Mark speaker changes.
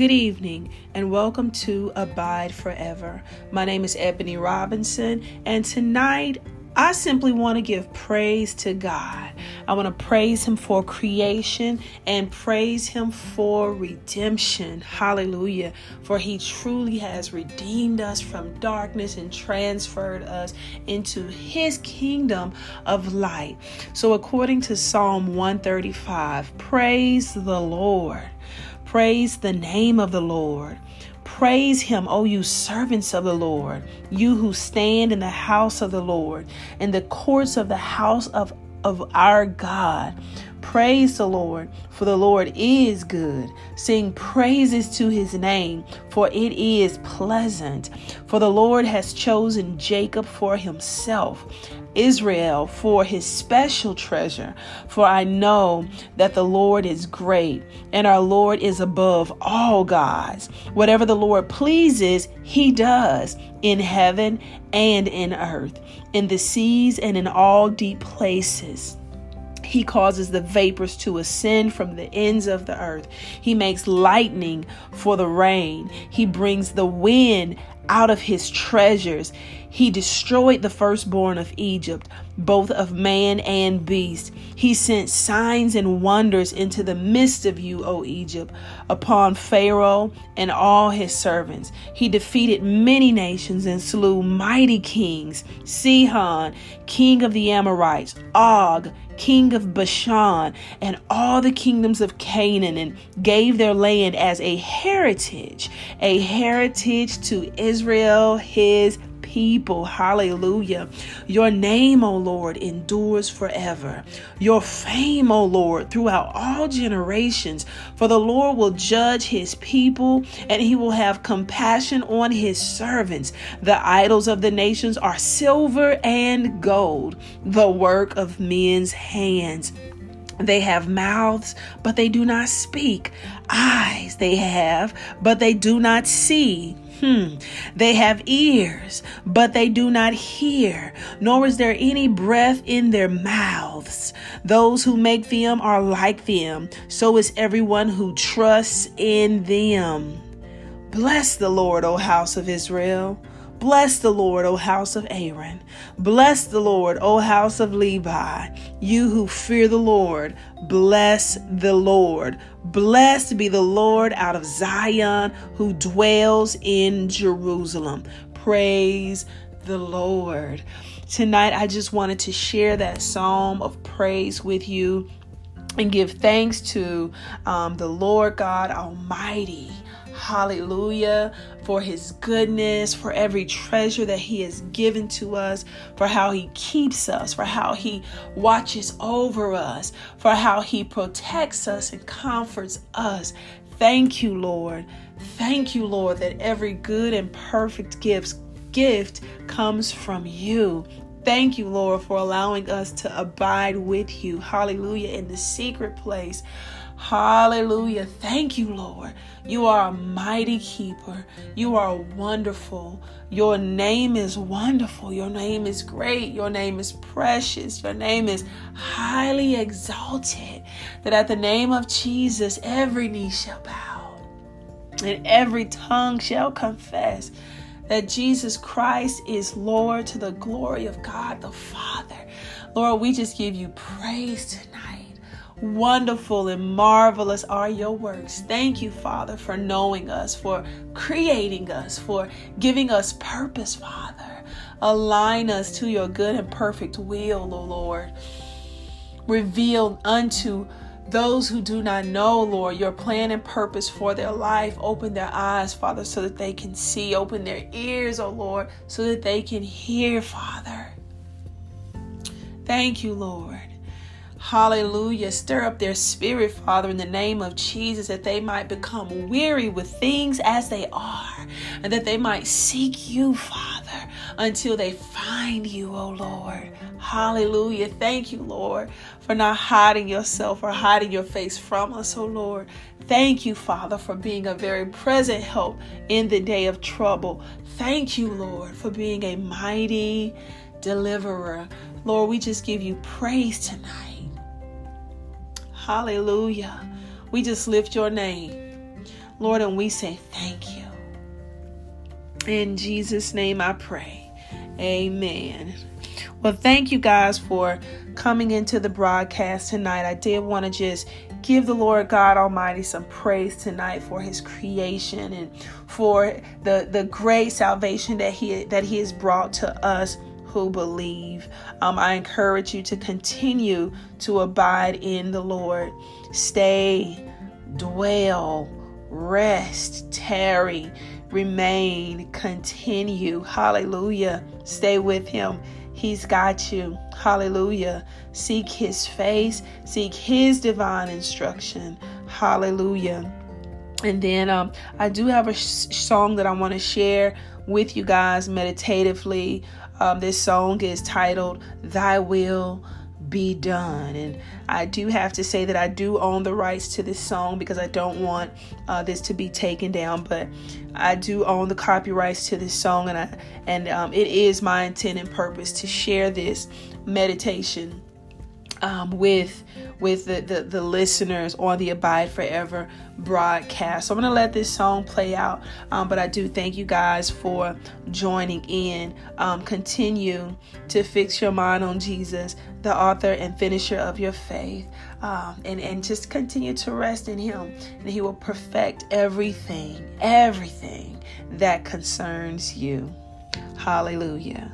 Speaker 1: Good evening and welcome to Abide Forever. My name is Ebony Robinson, and tonight I simply want to give praise to God. I want to praise Him for creation and praise Him for redemption. Hallelujah. For He truly has redeemed us from darkness and transferred us into His kingdom of light. So, according to Psalm 135, praise the Lord. Praise the name of the Lord. Praise him, O you servants of the Lord, you who stand in the house of the Lord, in the courts of the house of, of our God. Praise the Lord, for the Lord is good. Sing praises to his name, for it is pleasant. For the Lord has chosen Jacob for himself Israel for his special treasure. For I know that the Lord is great and our Lord is above all gods. Whatever the Lord pleases, he does in heaven and in earth, in the seas and in all deep places. He causes the vapors to ascend from the ends of the earth. He makes lightning for the rain. He brings the wind out of his treasures. He destroyed the firstborn of Egypt, both of man and beast. He sent signs and wonders into the midst of you, O Egypt, upon Pharaoh and all his servants. He defeated many nations and slew mighty kings Sihon, king of the Amorites, Og, king of Bashan, and all the kingdoms of Canaan, and gave their land as a heritage, a heritage to Israel, his people. Hallelujah. Your name, O Lord, endures forever. Your fame, O Lord, throughout all generations. For the Lord will judge his people and he will have compassion on his servants. The idols of the nations are silver and gold, the work of men's hands. They have mouths, but they do not speak. Eyes they have, but they do not see. Hmm. They have ears, but they do not hear, nor is there any breath in their mouths. Those who make them are like them, so is everyone who trusts in them. Bless the Lord, O house of Israel. Bless the Lord, O house of Aaron. Bless the Lord, O house of Levi. You who fear the Lord, bless the Lord. Blessed be the Lord out of Zion who dwells in Jerusalem. Praise the Lord. Tonight, I just wanted to share that psalm of praise with you and give thanks to um, the Lord God Almighty Hallelujah. For his goodness, for every treasure that he has given to us, for how he keeps us, for how he watches over us, for how he protects us and comforts us. Thank you, Lord. Thank you, Lord, that every good and perfect gift gift comes from you. Thank you, Lord, for allowing us to abide with you. Hallelujah. In the secret place. Hallelujah. Thank you, Lord. You are a mighty keeper. You are wonderful. Your name is wonderful. Your name is great. Your name is precious. Your name is highly exalted. That at the name of Jesus, every knee shall bow and every tongue shall confess that Jesus Christ is Lord to the glory of God the Father. Lord, we just give you praise tonight. Wonderful and marvelous are your works. Thank you, Father, for knowing us, for creating us, for giving us purpose, Father. Align us to your good and perfect will, O Lord. Reveal unto those who do not know, Lord, your plan and purpose for their life. Open their eyes, Father, so that they can see. Open their ears, O Lord, so that they can hear, Father. Thank you, Lord. Hallelujah. Stir up their spirit, Father, in the name of Jesus, that they might become weary with things as they are, and that they might seek you, Father, until they find you, O Lord. Hallelujah. Thank you, Lord, for not hiding yourself or hiding your face from us, O Lord. Thank you, Father, for being a very present help in the day of trouble. Thank you, Lord, for being a mighty deliverer. Lord, we just give you praise tonight. Hallelujah. We just lift your name. Lord, and we say thank you. In Jesus' name I pray. Amen. Well, thank you guys for coming into the broadcast tonight. I did want to just give the Lord God Almighty some praise tonight for his creation and for the the great salvation that he that he has brought to us who believe. Um, I encourage you to continue to abide in the Lord. Stay, dwell, rest, tarry, remain, continue. Hallelujah. Stay with him He's got you. Hallelujah. Seek his face, seek his divine instruction. Hallelujah. And then um, I do have a sh- song that I want to share with you guys meditatively. Um, this song is titled Thy Will be done. And I do have to say that I do own the rights to this song because I don't want uh, this to be taken down. But I do own the copyrights to this song, and I and um, it is my intent and purpose to share this meditation um, with with the, the, the listeners on the Abide Forever broadcast. So I'm to let this song play out, um, but I do thank you guys for joining in. Um, continue to fix your mind on Jesus, the author and finisher of your faith, um, and, and just continue to rest in Him, and He will perfect everything, everything that concerns you. Hallelujah.